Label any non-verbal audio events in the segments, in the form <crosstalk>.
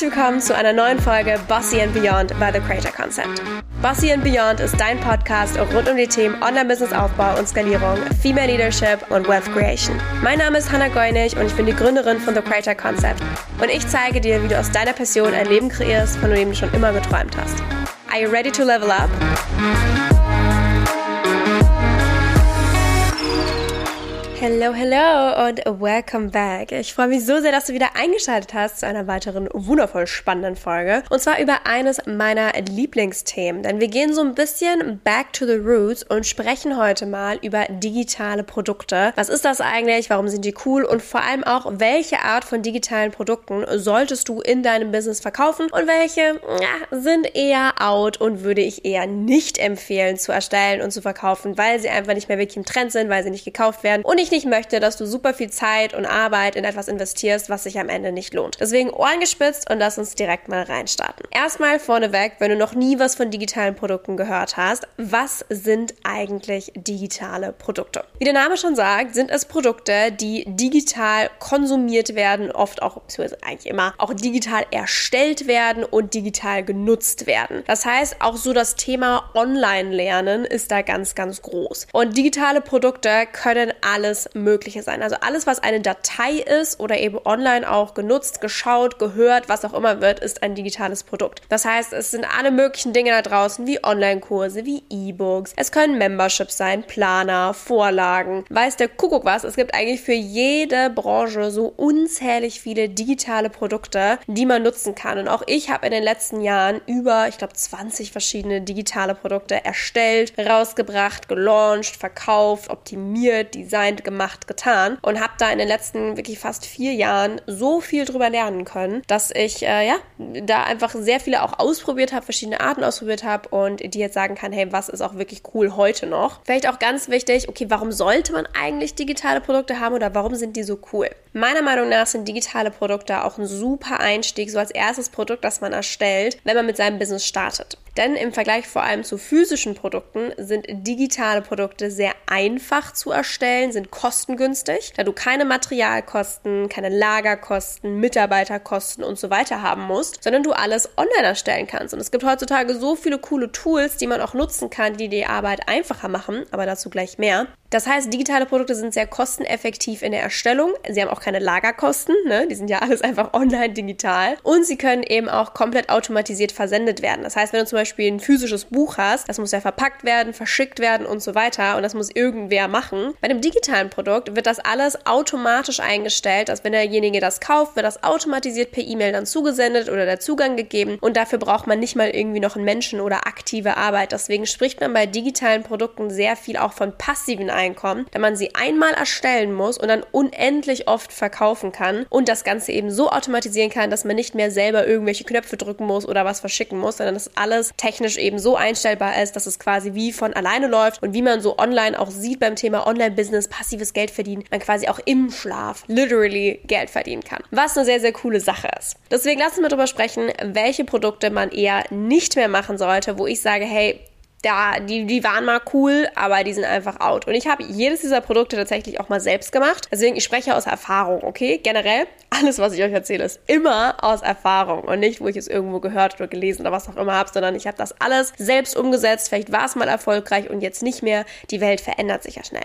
Herzlich willkommen zu einer neuen Folge Bossy and Beyond by The Creator Concept. Bossy and Beyond ist dein Podcast rund um die Themen Online-Business-Aufbau und Skalierung, Female Leadership und Wealth Creation. Mein Name ist Hannah Goinig und ich bin die Gründerin von The Creator Concept. Und ich zeige dir, wie du aus deiner Passion ein Leben kreierst, von dem du schon immer geträumt hast. Are you ready to level up? Hello, hello und welcome back. Ich freue mich so sehr, dass du wieder eingeschaltet hast zu einer weiteren wundervoll spannenden Folge. Und zwar über eines meiner Lieblingsthemen. Denn wir gehen so ein bisschen back to the roots und sprechen heute mal über digitale Produkte. Was ist das eigentlich? Warum sind die cool? Und vor allem auch, welche Art von digitalen Produkten solltest du in deinem Business verkaufen und welche ja, sind eher out und würde ich eher nicht empfehlen zu erstellen und zu verkaufen, weil sie einfach nicht mehr wirklich im Trend sind, weil sie nicht gekauft werden und ich ich nicht möchte, dass du super viel Zeit und Arbeit in etwas investierst, was sich am Ende nicht lohnt. Deswegen Ohren gespitzt und lass uns direkt mal reinstarten. Erstmal vorneweg, wenn du noch nie was von digitalen Produkten gehört hast, was sind eigentlich digitale Produkte? Wie der Name schon sagt, sind es Produkte, die digital konsumiert werden, oft auch, beziehungsweise eigentlich immer, auch digital erstellt werden und digital genutzt werden. Das heißt, auch so das Thema Online-Lernen ist da ganz, ganz groß. Und digitale Produkte können alles alles Mögliche sein. Also alles, was eine Datei ist oder eben online auch genutzt, geschaut, gehört, was auch immer wird, ist ein digitales Produkt. Das heißt, es sind alle möglichen Dinge da draußen, wie Online-Kurse, wie E-Books. Es können Memberships sein, Planer, Vorlagen. Weiß der Kuckuck was? Es gibt eigentlich für jede Branche so unzählig viele digitale Produkte, die man nutzen kann. Und auch ich habe in den letzten Jahren über, ich glaube, 20 verschiedene digitale Produkte erstellt, rausgebracht, gelauncht, verkauft, optimiert, designt, gemacht, getan und habe da in den letzten wirklich fast vier Jahren so viel drüber lernen können, dass ich äh, ja da einfach sehr viele auch ausprobiert habe, verschiedene Arten ausprobiert habe und die jetzt sagen kann, hey, was ist auch wirklich cool heute noch? Vielleicht auch ganz wichtig, okay, warum sollte man eigentlich digitale Produkte haben oder warum sind die so cool? Meiner Meinung nach sind digitale Produkte auch ein super Einstieg, so als erstes Produkt, das man erstellt, wenn man mit seinem Business startet. Denn im Vergleich vor allem zu physischen Produkten sind digitale Produkte sehr einfach zu erstellen, sind kostengünstig, da du keine Materialkosten, keine Lagerkosten, Mitarbeiterkosten und so weiter haben musst, sondern du alles online erstellen kannst. Und es gibt heutzutage so viele coole Tools, die man auch nutzen kann, die die Arbeit einfacher machen, aber dazu gleich mehr. Das heißt, digitale Produkte sind sehr kosteneffektiv in der Erstellung. Sie haben auch keine Lagerkosten, ne? die sind ja alles einfach <laughs> online digital. Und sie können eben auch komplett automatisiert versendet werden. Das heißt, wenn du zum Beispiel ein physisches Buch hast, das muss ja verpackt werden, verschickt werden und so weiter und das muss irgendwer machen. Bei einem digitalen Produkt wird das alles automatisch eingestellt, dass wenn derjenige das kauft, wird das automatisiert per E-Mail dann zugesendet oder der Zugang gegeben und dafür braucht man nicht mal irgendwie noch einen Menschen oder aktive Arbeit. Deswegen spricht man bei digitalen Produkten sehr viel auch von passiven Einkommen, da man sie einmal erstellen muss und dann unendlich oft verkaufen kann und das Ganze eben so automatisieren kann, dass man nicht mehr selber irgendwelche Knöpfe drücken muss oder was verschicken muss, sondern dass alles technisch eben so einstellbar ist, dass es quasi wie von alleine läuft und wie man so online auch sieht beim Thema Online-Business, passives Geld verdienen, man quasi auch im Schlaf literally Geld verdienen kann. Was eine sehr, sehr coole Sache ist. Deswegen lassen wir darüber sprechen, welche Produkte man eher nicht mehr machen sollte, wo ich sage, hey, da, die, die waren mal cool, aber die sind einfach out. Und ich habe jedes dieser Produkte tatsächlich auch mal selbst gemacht. Deswegen, ich spreche aus Erfahrung, okay? Generell, <laughs> alles, was ich euch erzähle, ist immer aus Erfahrung und nicht, wo ich es irgendwo gehört oder gelesen oder was auch immer habe, sondern ich habe das alles selbst umgesetzt. Vielleicht war es mal erfolgreich und jetzt nicht mehr. Die Welt verändert sich ja schnell.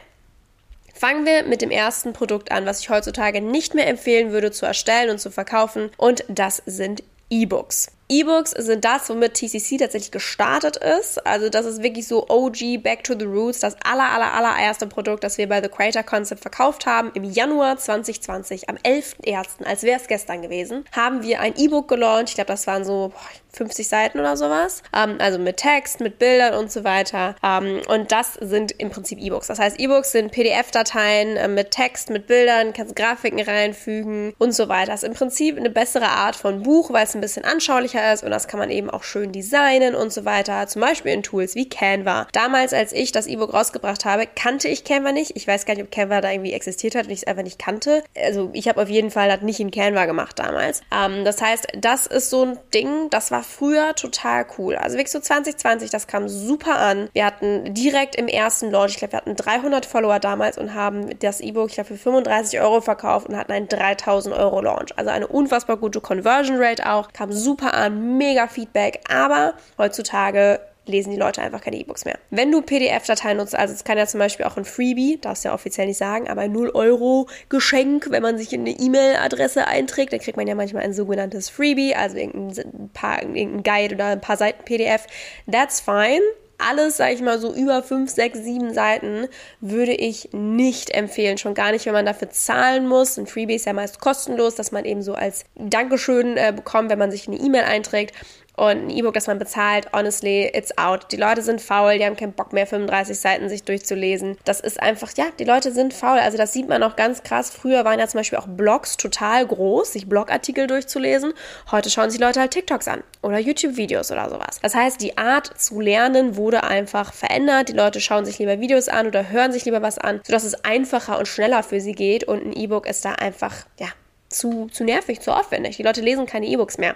Fangen wir mit dem ersten Produkt an, was ich heutzutage nicht mehr empfehlen würde zu erstellen und zu verkaufen. Und das sind E-Books. E-Books sind das, womit TCC tatsächlich gestartet ist. Also das ist wirklich so OG, Back to the Roots, das aller, aller, allererste Produkt, das wir bei The Creator Concept verkauft haben. Im Januar 2020, am 11.01., als wäre es gestern gewesen, haben wir ein E-Book gelauncht. Ich glaube, das waren so 50 Seiten oder sowas. Ähm, also mit Text, mit Bildern und so weiter. Ähm, und das sind im Prinzip E-Books. Das heißt, E-Books sind PDF-Dateien äh, mit Text, mit Bildern, kannst Grafiken reinfügen und so weiter. Das ist im Prinzip eine bessere Art von Buch, weil es ein bisschen anschaulicher übersichtlicher ist und das kann man eben auch schön designen und so weiter. Zum Beispiel in Tools wie Canva. Damals, als ich das E-Book rausgebracht habe, kannte ich Canva nicht. Ich weiß gar nicht, ob Canva da irgendwie existiert hat und ich es einfach nicht kannte. Also ich habe auf jeden Fall das nicht in Canva gemacht damals. Ähm, das heißt, das ist so ein Ding, das war früher total cool. Also wirklich so 2020, das kam super an. Wir hatten direkt im ersten Launch, ich glaube, wir hatten 300 Follower damals und haben das E-Book, ich glaube, für 35 Euro verkauft und hatten einen 3000 Euro Launch. Also eine unfassbar gute Conversion Rate auch, kam super an, mega Feedback, aber heutzutage lesen die Leute einfach keine E-Books mehr. Wenn du PDF-Dateien nutzt, also es kann ja zum Beispiel auch ein Freebie, darfst du ja offiziell nicht sagen, aber ein 0 Euro Geschenk, wenn man sich in eine E-Mail-Adresse einträgt, dann kriegt man ja manchmal ein sogenanntes Freebie, also irgendein, paar, irgendein Guide oder ein paar Seiten PDF. That's fine alles, sag ich mal, so über fünf, sechs, sieben Seiten würde ich nicht empfehlen. Schon gar nicht, wenn man dafür zahlen muss. Ein Freebie ist ja meist kostenlos, dass man eben so als Dankeschön äh, bekommt, wenn man sich eine E-Mail einträgt. Und ein E-Book, das man bezahlt, honestly, it's out. Die Leute sind faul, die haben keinen Bock mehr, 35 Seiten sich durchzulesen. Das ist einfach, ja, die Leute sind faul. Also das sieht man auch ganz krass. Früher waren ja zum Beispiel auch Blogs total groß, sich Blogartikel durchzulesen. Heute schauen sich Leute halt TikToks an oder YouTube-Videos oder sowas. Das heißt, die Art zu lernen wurde einfach verändert. Die Leute schauen sich lieber Videos an oder hören sich lieber was an, sodass es einfacher und schneller für sie geht. Und ein E-Book ist da einfach, ja, zu, zu nervig, zu aufwendig. Die Leute lesen keine E-Books mehr.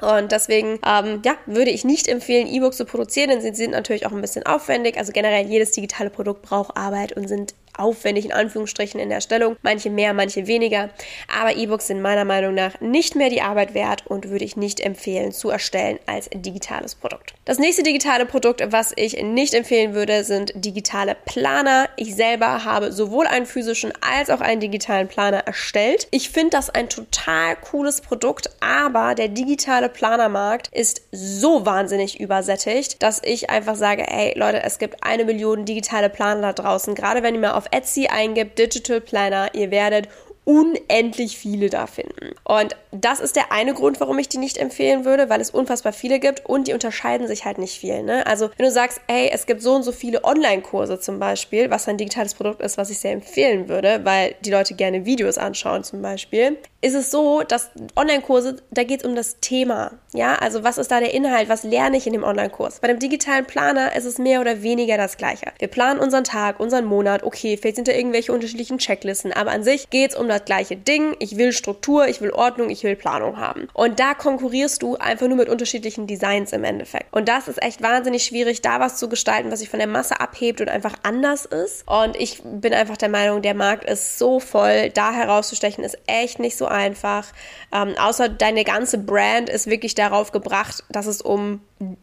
Und deswegen, ähm, ja, würde ich nicht empfehlen, E-Books zu produzieren, denn sie sind natürlich auch ein bisschen aufwendig. Also generell jedes digitale Produkt braucht Arbeit und sind aufwendig in Anführungsstrichen in der Erstellung. Manche mehr, manche weniger. Aber E-Books sind meiner Meinung nach nicht mehr die Arbeit wert und würde ich nicht empfehlen zu erstellen als digitales Produkt. Das nächste digitale Produkt, was ich nicht empfehlen würde, sind digitale Planer. Ich selber habe sowohl einen physischen als auch einen digitalen Planer erstellt. Ich finde das ein total cooles Produkt, aber der digitale Planermarkt ist so wahnsinnig übersättigt, dass ich einfach sage, ey Leute, es gibt eine Million digitale Planer da draußen. Gerade wenn ihr mal auf Etsy eingibt, Digital Planner, ihr werdet unendlich viele da finden. Und das ist der eine Grund, warum ich die nicht empfehlen würde, weil es unfassbar viele gibt und die unterscheiden sich halt nicht viel. Ne? Also wenn du sagst, hey, es gibt so und so viele Online-Kurse zum Beispiel, was ein digitales Produkt ist, was ich sehr empfehlen würde, weil die Leute gerne Videos anschauen zum Beispiel, ist es so, dass Online-Kurse, da geht es um das Thema. Ja, also was ist da der Inhalt? Was lerne ich in dem Online-Kurs? Bei dem digitalen Planer ist es mehr oder weniger das Gleiche. Wir planen unseren Tag, unseren Monat. Okay, vielleicht sind da irgendwelche unterschiedlichen Checklisten, aber an sich geht es um das gleiche Ding. Ich will Struktur, ich will Ordnung, ich will Planung haben. Und da konkurrierst du einfach nur mit unterschiedlichen Designs im Endeffekt. Und das ist echt wahnsinnig schwierig, da was zu gestalten, was sich von der Masse abhebt und einfach anders ist. Und ich bin einfach der Meinung, der Markt ist so voll, da herauszustechen ist echt nicht so einfach. Ähm, außer deine ganze Brand ist wirklich darauf gebracht, dass es um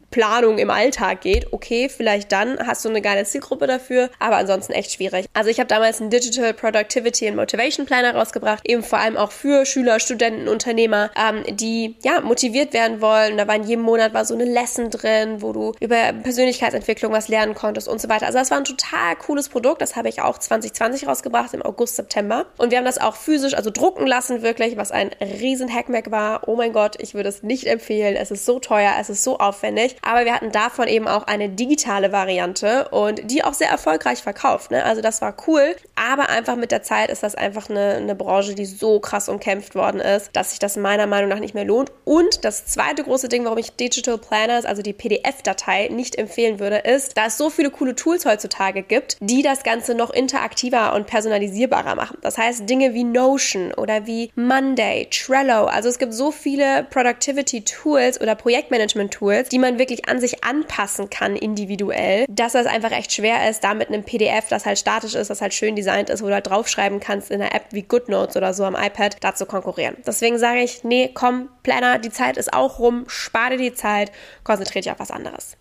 Planung im Alltag geht, okay, vielleicht dann hast du eine geile Zielgruppe dafür, aber ansonsten echt schwierig. Also ich habe damals einen Digital Productivity and Motivation Planner rausgebracht, eben vor allem auch für Schüler, Studenten, Unternehmer, ähm, die ja motiviert werden wollen. Da war in jedem Monat war so eine Lesson drin, wo du über Persönlichkeitsentwicklung was lernen konntest und so weiter. Also das war ein total cooles Produkt. Das habe ich auch 2020 rausgebracht im August, September. Und wir haben das auch physisch, also drucken lassen wirklich, was ein riesen Hackmack war. Oh mein Gott, ich würde es nicht empfehlen. Es ist so teuer, es ist so aufwendig. Aber wir hatten davon eben auch eine digitale Variante und die auch sehr erfolgreich verkauft. Ne? Also das war cool. Aber einfach mit der Zeit ist das einfach eine, eine Branche, die so krass umkämpft worden ist, dass sich das meiner Meinung nach nicht mehr lohnt. Und das zweite große Ding, warum ich Digital Planners, also die PDF-Datei, nicht empfehlen würde, ist, da es so viele coole Tools heutzutage gibt, die das Ganze noch interaktiver und personalisierbarer machen. Das heißt, Dinge wie Notion oder wie Monday, Trello. Also es gibt so viele Productivity-Tools oder Projektmanagement-Tools, die man wirklich an sich anpassen kann individuell, dass das einfach echt schwer ist, da mit einem PDF, das halt statisch ist, das halt schön designt ist, wo du halt draufschreiben kannst in einer App wie GoodNotes oder so am iPad, da zu konkurrieren. Deswegen sage ich, nee, komm, Planner, die Zeit ist auch rum, spare die Zeit, konzentriere dich auf was anderes.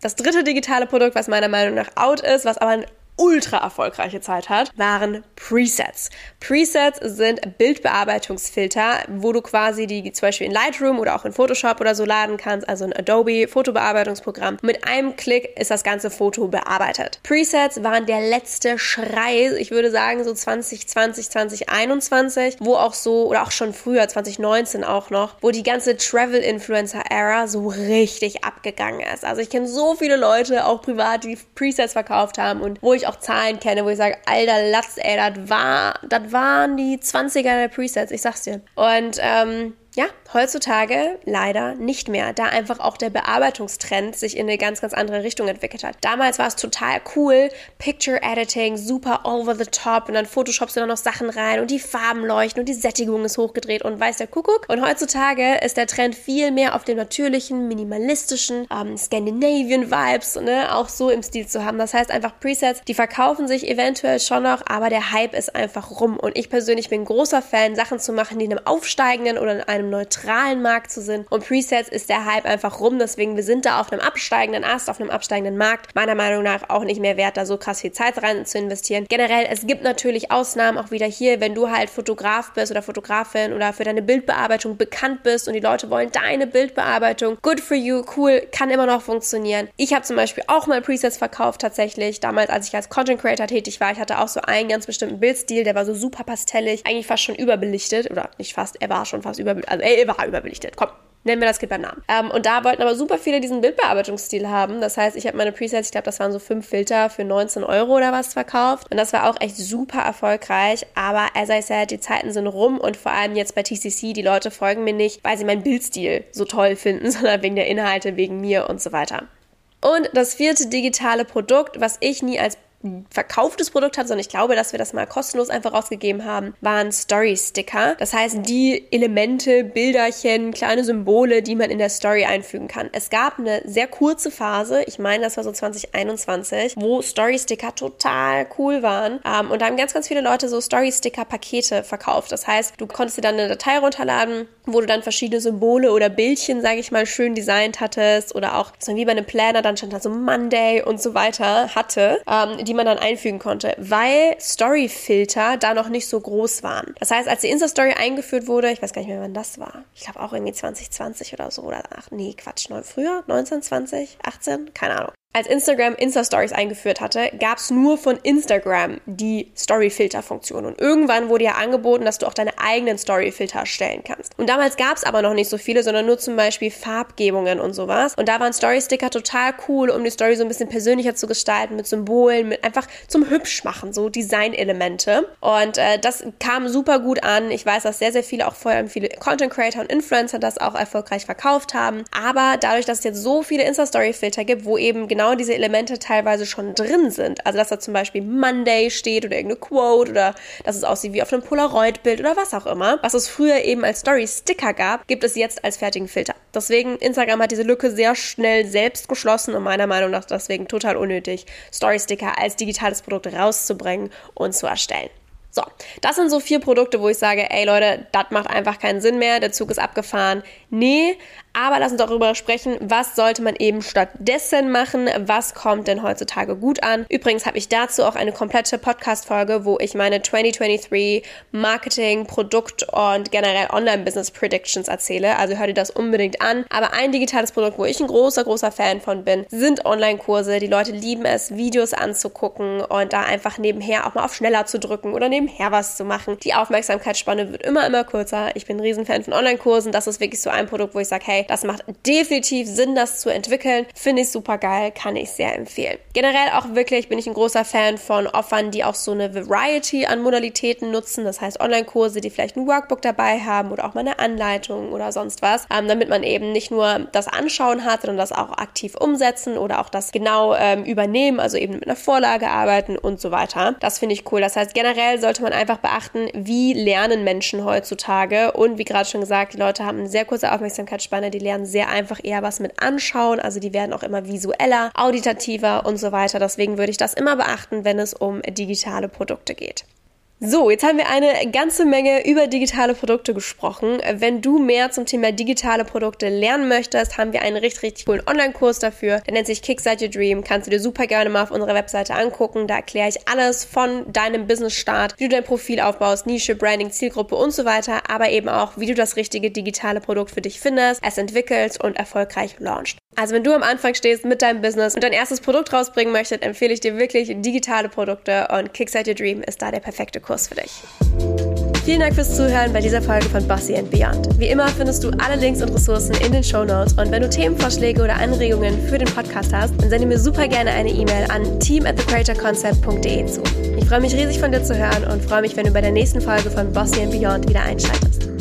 Das dritte digitale Produkt, was meiner Meinung nach out ist, was aber ein ultra erfolgreiche Zeit hat, waren Presets. Presets sind Bildbearbeitungsfilter, wo du quasi die zum Beispiel in Lightroom oder auch in Photoshop oder so laden kannst, also ein Adobe Fotobearbeitungsprogramm. Mit einem Klick ist das ganze Foto bearbeitet. Presets waren der letzte Schrei, ich würde sagen so 2020, 2021, wo auch so, oder auch schon früher, 2019 auch noch, wo die ganze Travel-Influencer-Era so richtig abgegangen ist. Also ich kenne so viele Leute, auch privat, die Presets verkauft haben und wo ich auch Zahlen kenne, wo ich sage, alter Latz, ey, das war, das waren die 20er der Presets, ich sag's dir. Und ähm, Ja, heutzutage leider nicht mehr, da einfach auch der Bearbeitungstrend sich in eine ganz, ganz andere Richtung entwickelt hat. Damals war es total cool, Picture Editing, super over the top und dann Photoshopst du da noch Sachen rein und die Farben leuchten und die Sättigung ist hochgedreht und weiß der Kuckuck. Und heutzutage ist der Trend viel mehr auf den natürlichen, minimalistischen, ähm, Scandinavian Vibes, ne, auch so im Stil zu haben. Das heißt einfach Presets, die verkaufen sich eventuell schon noch, aber der Hype ist einfach rum. Und ich persönlich bin großer Fan, Sachen zu machen, die in einem aufsteigenden oder in einem einem neutralen Markt zu sind. Und Presets ist der Hype einfach rum. Deswegen, wir sind da auf einem absteigenden Ast, auf einem absteigenden Markt. Meiner Meinung nach auch nicht mehr wert, da so krass viel Zeit rein zu investieren. Generell, es gibt natürlich Ausnahmen, auch wieder hier, wenn du halt Fotograf bist oder Fotografin oder für deine Bildbearbeitung bekannt bist und die Leute wollen deine Bildbearbeitung. Good for you, cool, kann immer noch funktionieren. Ich habe zum Beispiel auch mal Presets verkauft tatsächlich. Damals, als ich als Content Creator tätig war, ich hatte auch so einen ganz bestimmten Bildstil, der war so super pastellig, eigentlich fast schon überbelichtet oder nicht fast, er war schon fast überbelichtet also er war überbelichtet. Komm, nennen wir das Kind beim Namen. Ähm, und da wollten aber super viele diesen Bildbearbeitungsstil haben. Das heißt, ich habe meine Presets, ich glaube, das waren so fünf Filter für 19 Euro oder was verkauft. Und das war auch echt super erfolgreich. Aber as I said, die Zeiten sind rum und vor allem jetzt bei TCC, die Leute folgen mir nicht, weil sie meinen Bildstil so toll finden, <laughs> sondern wegen der Inhalte, wegen mir und so weiter. Und das vierte digitale Produkt, was ich nie als verkauftes Produkt hat, sondern ich glaube, dass wir das mal kostenlos einfach rausgegeben haben, waren Story-Sticker. Das heißt, die Elemente, Bilderchen, kleine Symbole, die man in der Story einfügen kann. Es gab eine sehr kurze Phase, ich meine, das war so 2021, wo Story-Sticker total cool waren. Ähm, und da haben ganz, ganz viele Leute so Story-Sticker-Pakete verkauft. Das heißt, du konntest dir dann eine Datei runterladen, wo du dann verschiedene Symbole oder Bildchen, sage ich mal, schön designt hattest oder auch, so wie bei einem Planner, dann stand da so Monday und so weiter hatte, ähm, die man dann einfügen konnte, weil Storyfilter da noch nicht so groß waren. Das heißt, als die Insta-Story eingeführt wurde, ich weiß gar nicht mehr, wann das war. Ich glaube auch irgendwie 2020 oder so oder ach nee, Quatsch, früher, 19, 20, 18, keine Ahnung als Instagram Insta-Stories eingeführt hatte, gab es nur von Instagram die Story-Filter-Funktion. Und irgendwann wurde ja angeboten, dass du auch deine eigenen Story-Filter erstellen kannst. Und damals gab es aber noch nicht so viele, sondern nur zum Beispiel Farbgebungen und sowas. Und da waren Story-Sticker total cool, um die Story so ein bisschen persönlicher zu gestalten, mit Symbolen, mit einfach zum Hübsch machen, so Design-Elemente. Und äh, das kam super gut an. Ich weiß, dass sehr, sehr viele, auch vor allem viele Content-Creator und Influencer das auch erfolgreich verkauft haben. Aber dadurch, dass es jetzt so viele Insta-Story-Filter gibt, wo eben genau genau diese Elemente teilweise schon drin sind. Also, dass da zum Beispiel Monday steht oder irgendeine Quote oder dass es aussieht wie auf einem Polaroid-Bild oder was auch immer. Was es früher eben als Story-Sticker gab, gibt es jetzt als fertigen Filter. Deswegen, Instagram hat diese Lücke sehr schnell selbst geschlossen und meiner Meinung nach deswegen total unnötig, Story-Sticker als digitales Produkt rauszubringen und zu erstellen. So, das sind so vier Produkte, wo ich sage, ey Leute, das macht einfach keinen Sinn mehr, der Zug ist abgefahren. Nee, aber lass uns darüber sprechen, was sollte man eben stattdessen machen, was kommt denn heutzutage gut an. Übrigens habe ich dazu auch eine komplette Podcast-Folge, wo ich meine 2023 Marketing, Produkt und generell Online-Business Predictions erzähle. Also hör dir das unbedingt an. Aber ein digitales Produkt, wo ich ein großer, großer Fan von bin, sind Online-Kurse. Die Leute lieben es, Videos anzugucken und da einfach nebenher auch mal auf schneller zu drücken oder nebenher was zu machen. Die Aufmerksamkeitsspanne wird immer, immer kürzer. Ich bin ein Riesenfan von Online-Kursen. Das ist wirklich so ein Produkt, wo ich sage, hey, das macht definitiv Sinn, das zu entwickeln. Finde ich super geil, kann ich sehr empfehlen. Generell auch wirklich bin ich ein großer Fan von Offern, die auch so eine Variety an Modalitäten nutzen. Das heißt Online-Kurse, die vielleicht ein Workbook dabei haben oder auch mal eine Anleitung oder sonst was, ähm, damit man eben nicht nur das Anschauen hat, sondern das auch aktiv umsetzen oder auch das genau ähm, übernehmen, also eben mit einer Vorlage arbeiten und so weiter. Das finde ich cool. Das heißt, generell sollte man einfach beachten, wie lernen Menschen heutzutage und wie gerade schon gesagt, die Leute haben eine sehr kurze Aufmerksamkeitsspanne, die lernen sehr einfach eher was mit anschauen, also die werden auch immer visueller, auditativer und so weiter. Deswegen würde ich das immer beachten, wenn es um digitale Produkte geht. So, jetzt haben wir eine ganze Menge über digitale Produkte gesprochen. Wenn du mehr zum Thema digitale Produkte lernen möchtest, haben wir einen richtig, richtig coolen Online-Kurs dafür. Der nennt sich Kickstart Your Dream. Kannst du dir super gerne mal auf unserer Webseite angucken. Da erkläre ich alles von deinem Business-Start, wie du dein Profil aufbaust, Nische, Branding, Zielgruppe und so weiter, aber eben auch, wie du das richtige digitale Produkt für dich findest, es entwickelst und erfolgreich launchst. Also wenn du am Anfang stehst mit deinem Business und dein erstes Produkt rausbringen möchtest, empfehle ich dir wirklich digitale Produkte und Kickstart Your Dream ist da der perfekte Kurs für dich. Vielen Dank fürs Zuhören bei dieser Folge von Bossy and Beyond. Wie immer findest du alle Links und Ressourcen in den Show Notes und wenn du Themenvorschläge oder Anregungen für den Podcast hast, dann sende mir super gerne eine E-Mail an team at thecreatorconcept.de zu. Ich freue mich riesig von dir zu hören und freue mich, wenn du bei der nächsten Folge von Bossy and Beyond wieder einschaltest.